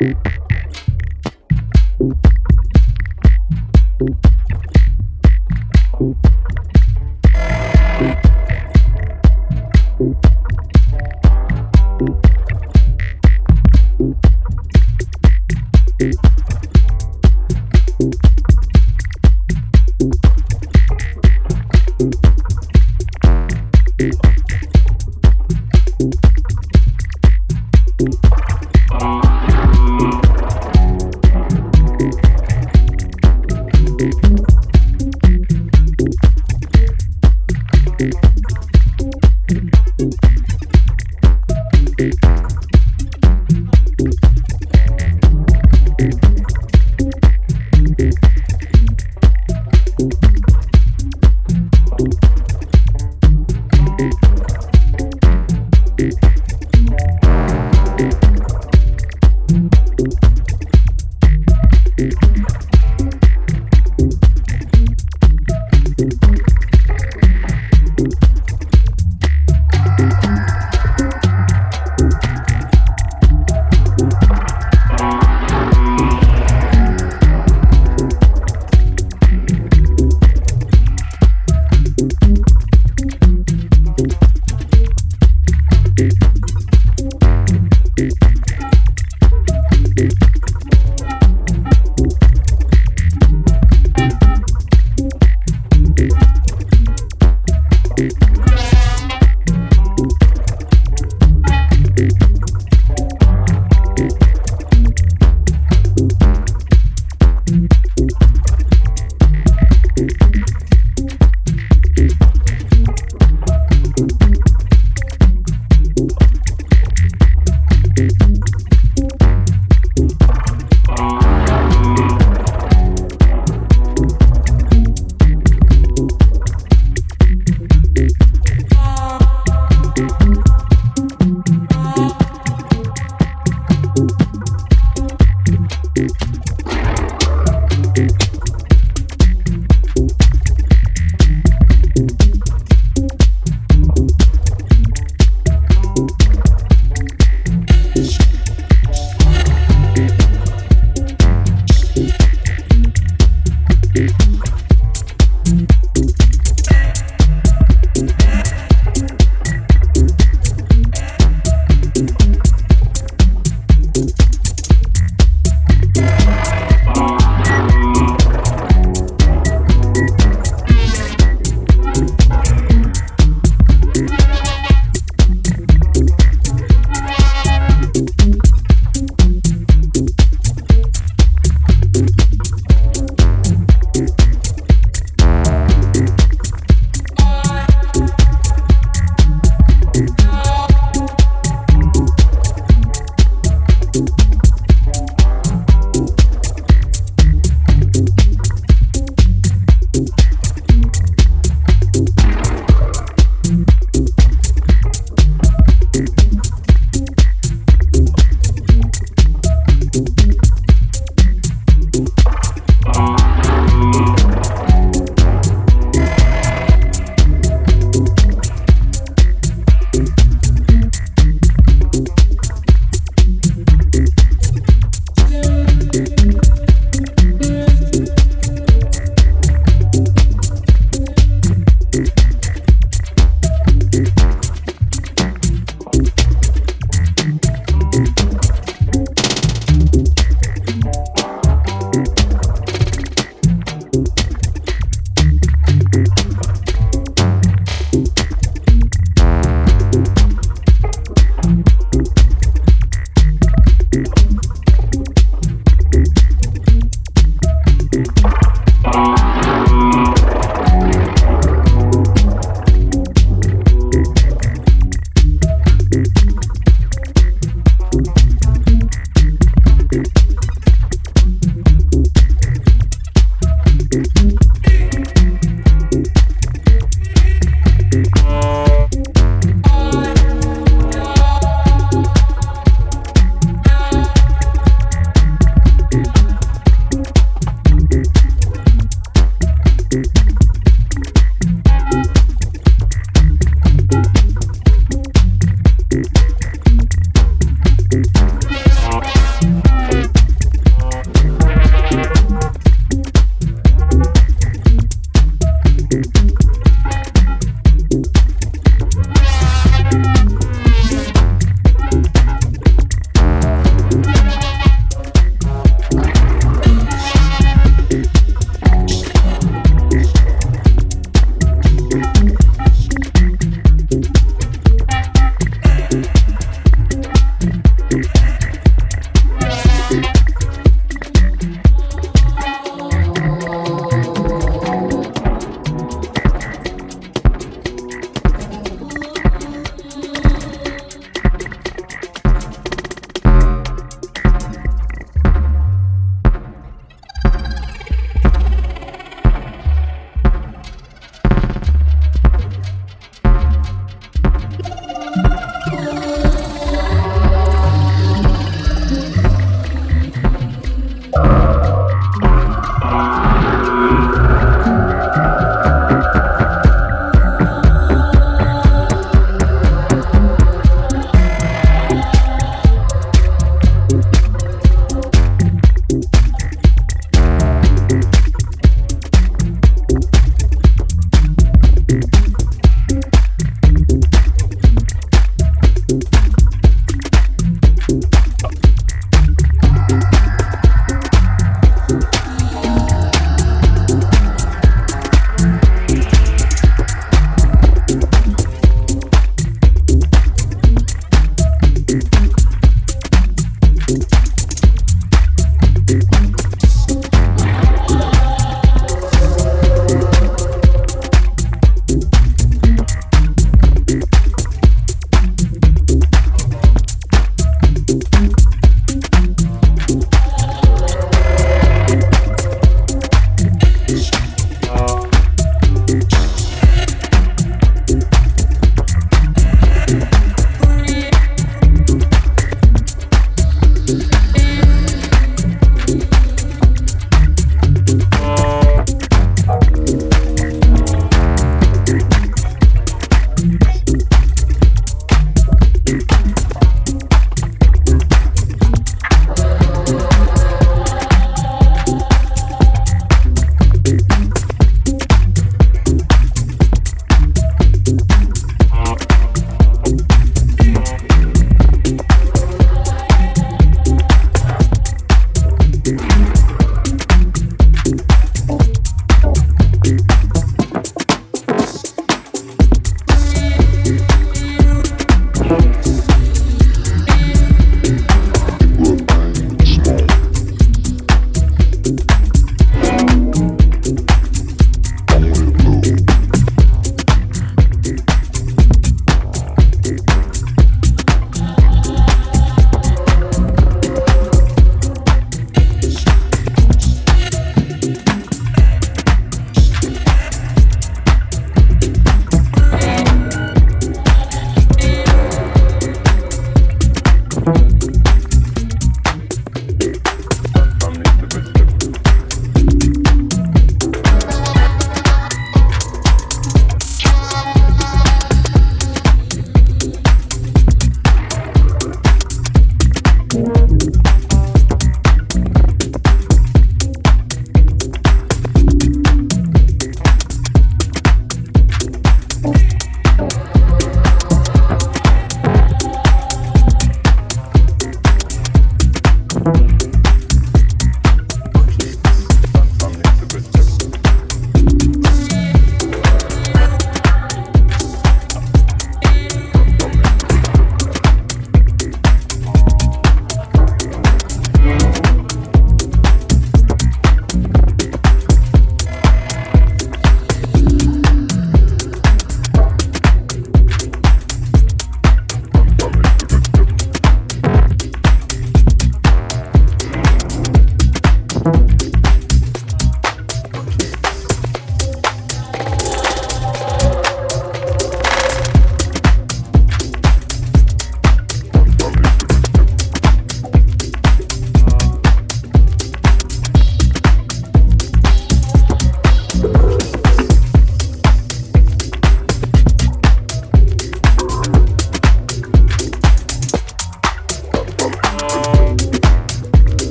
Thank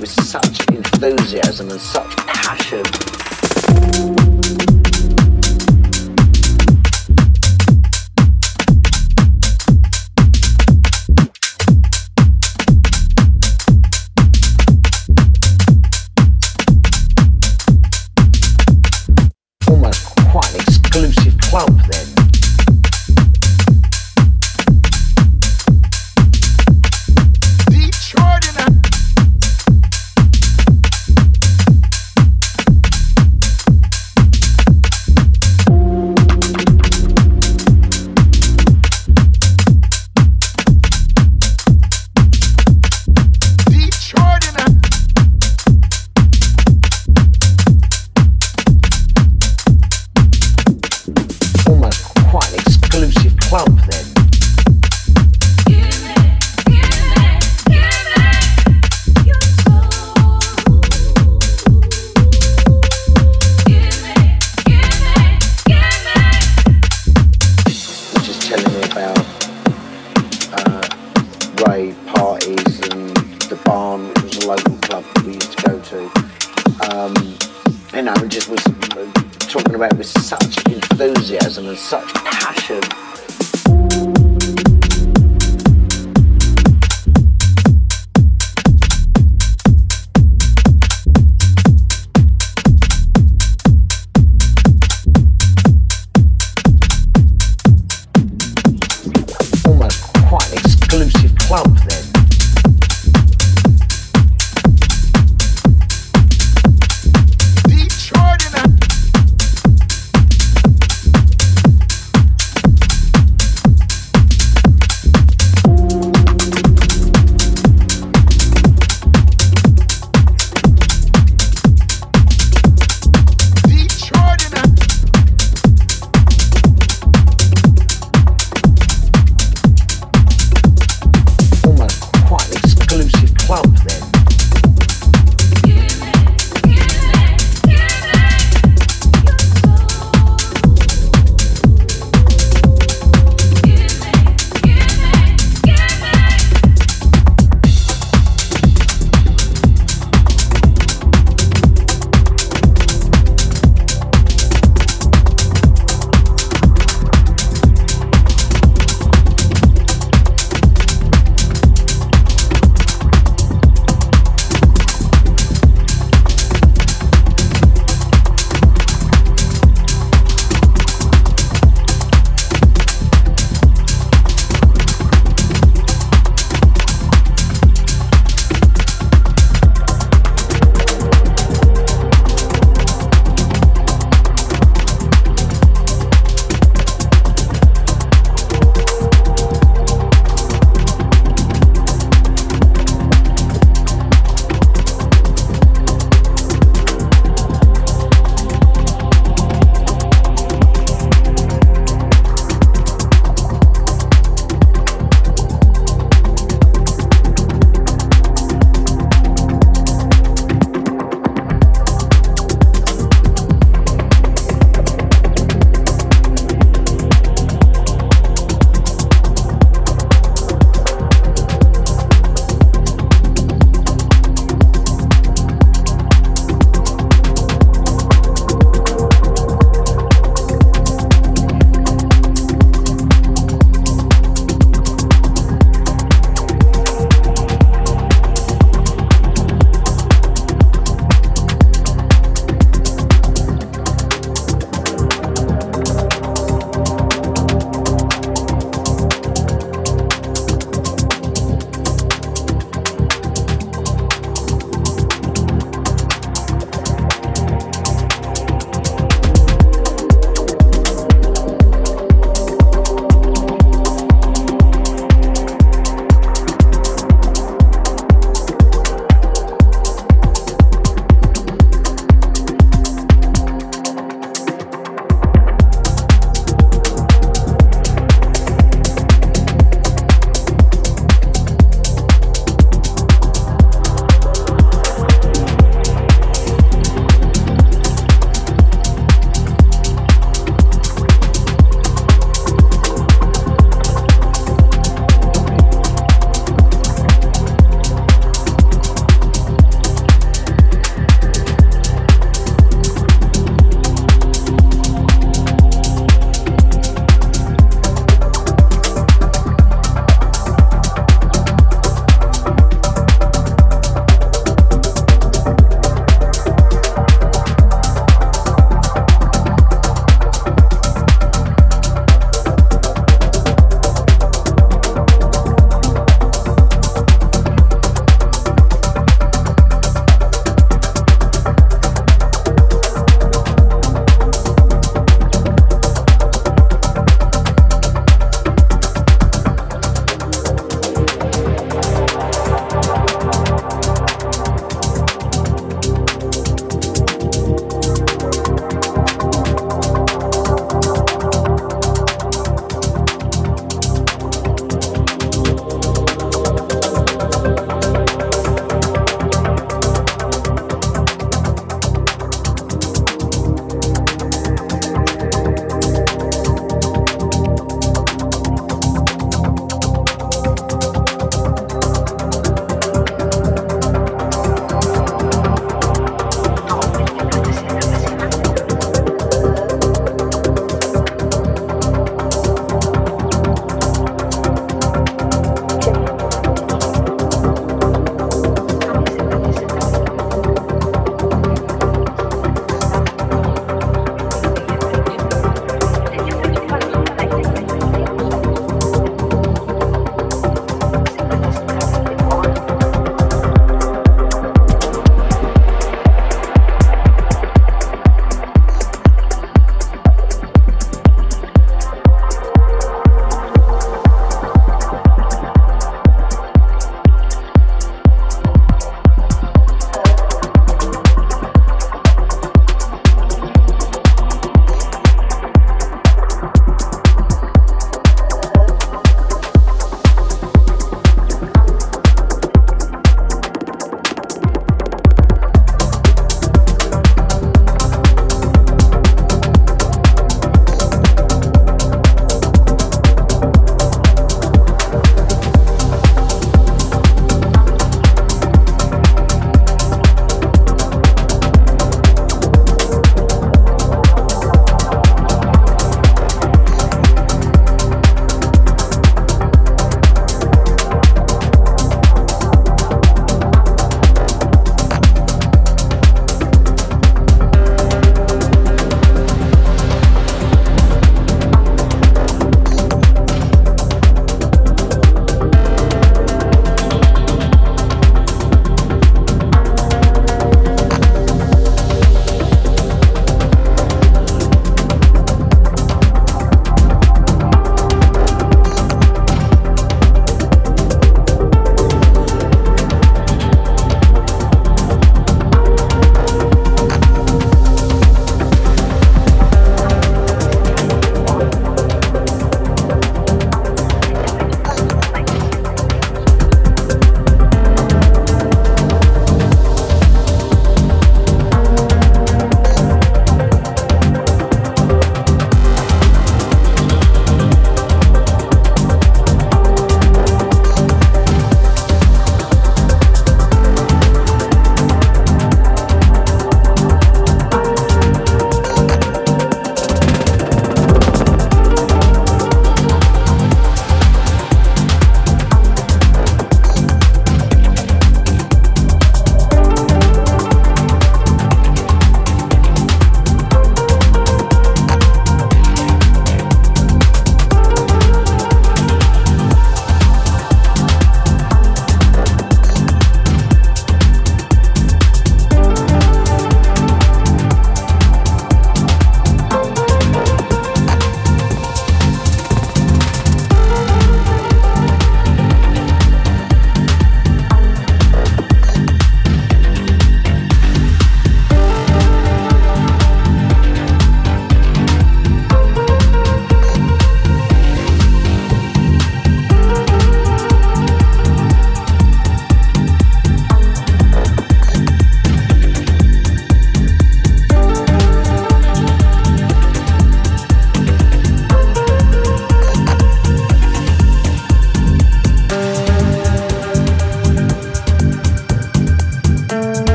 with such enthusiasm and such passion.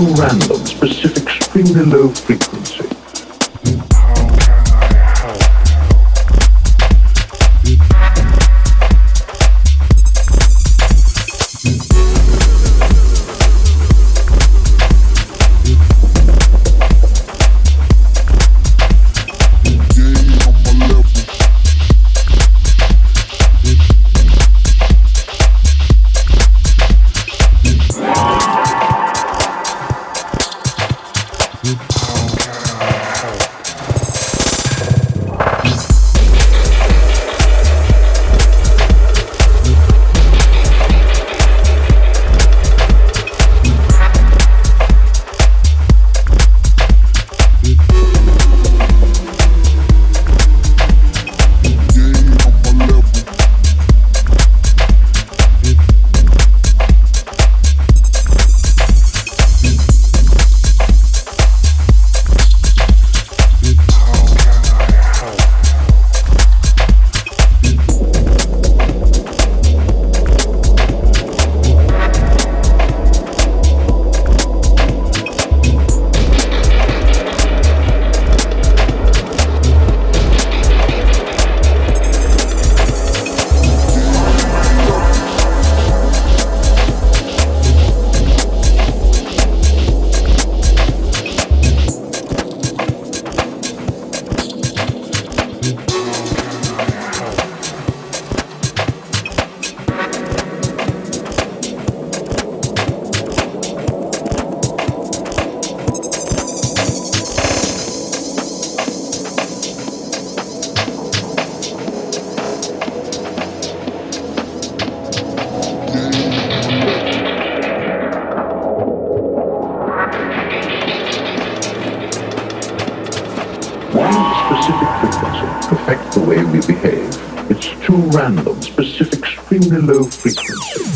Pound the way we behave. It's too random, specific, extremely low frequency.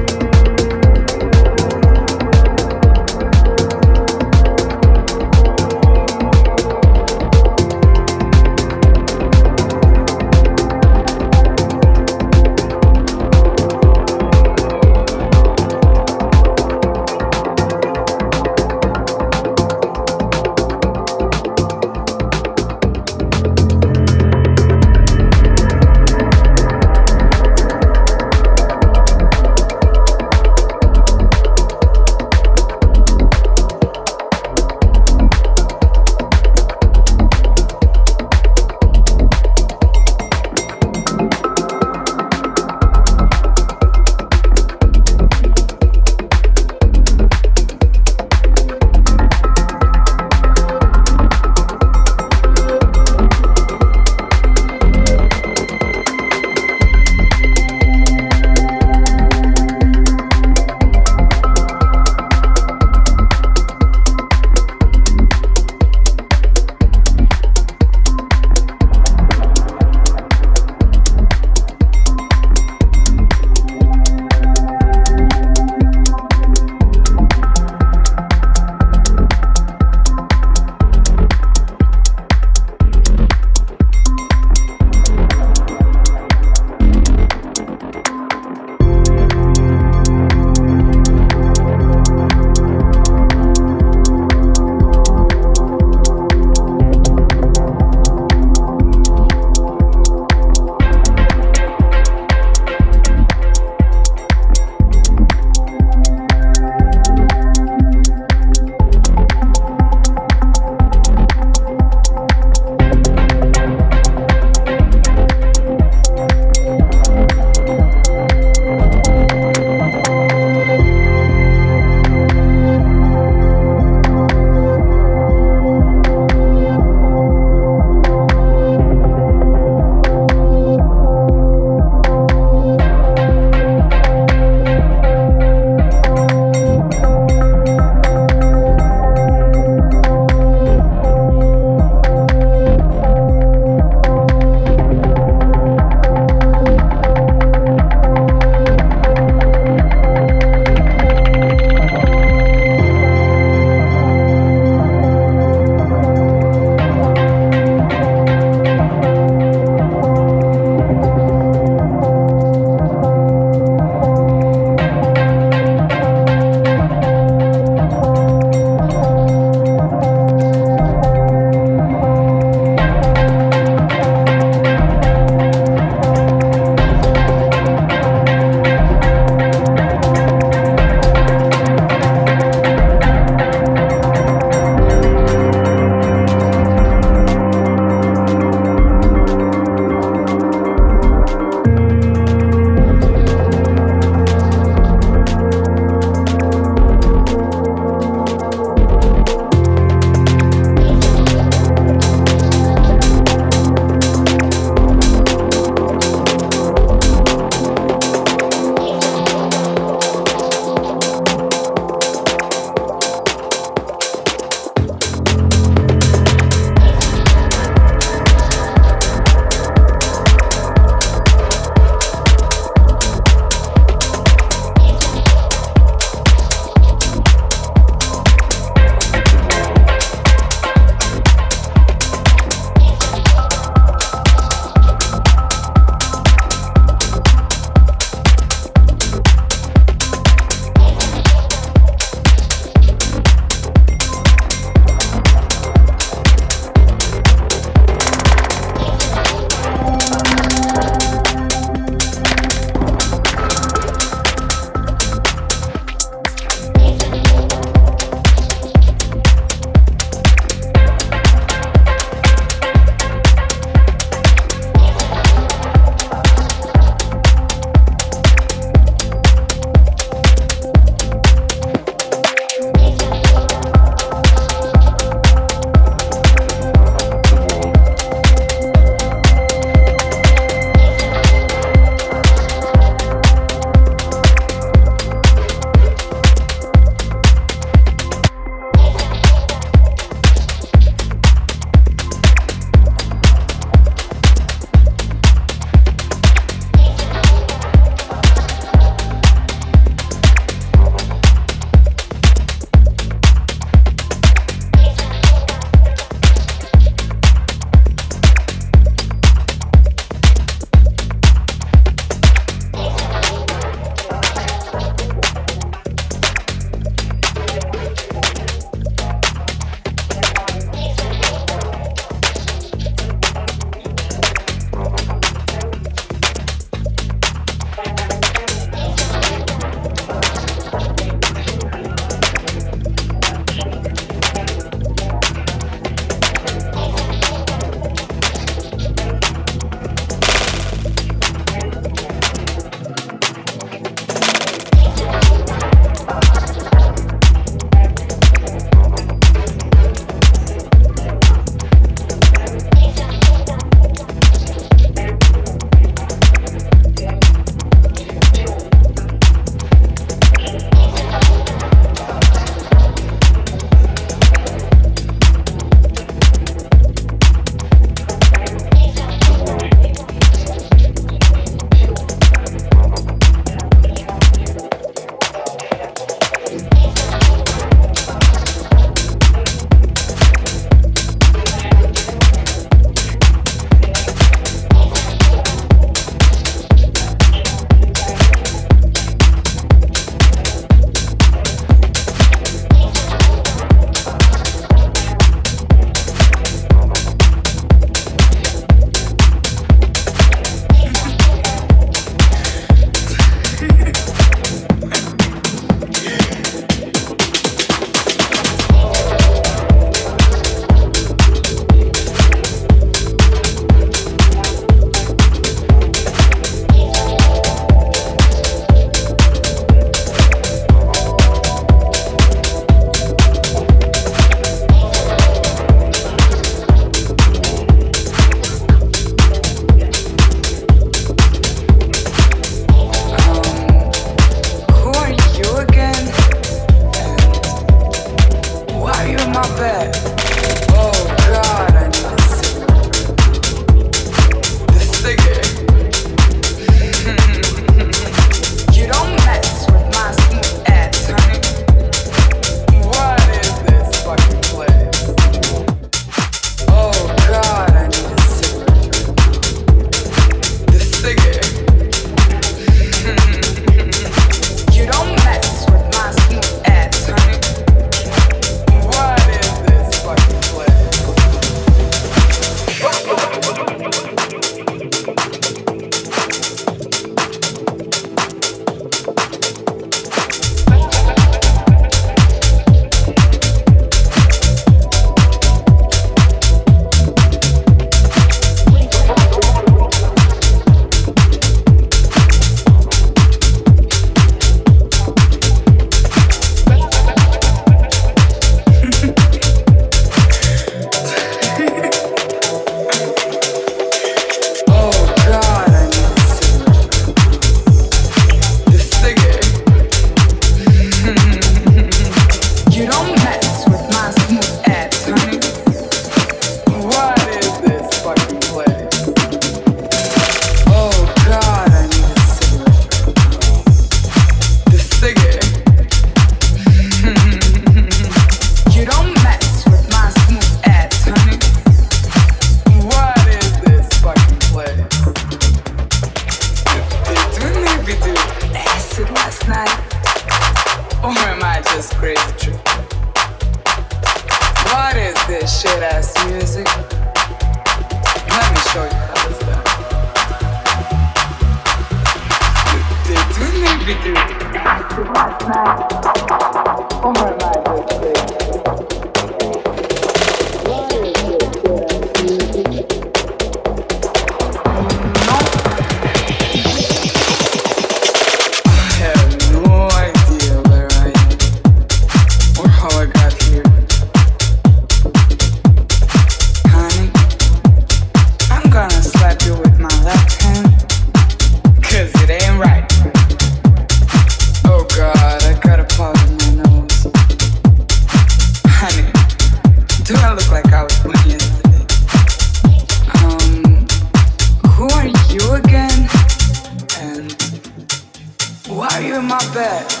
My bed?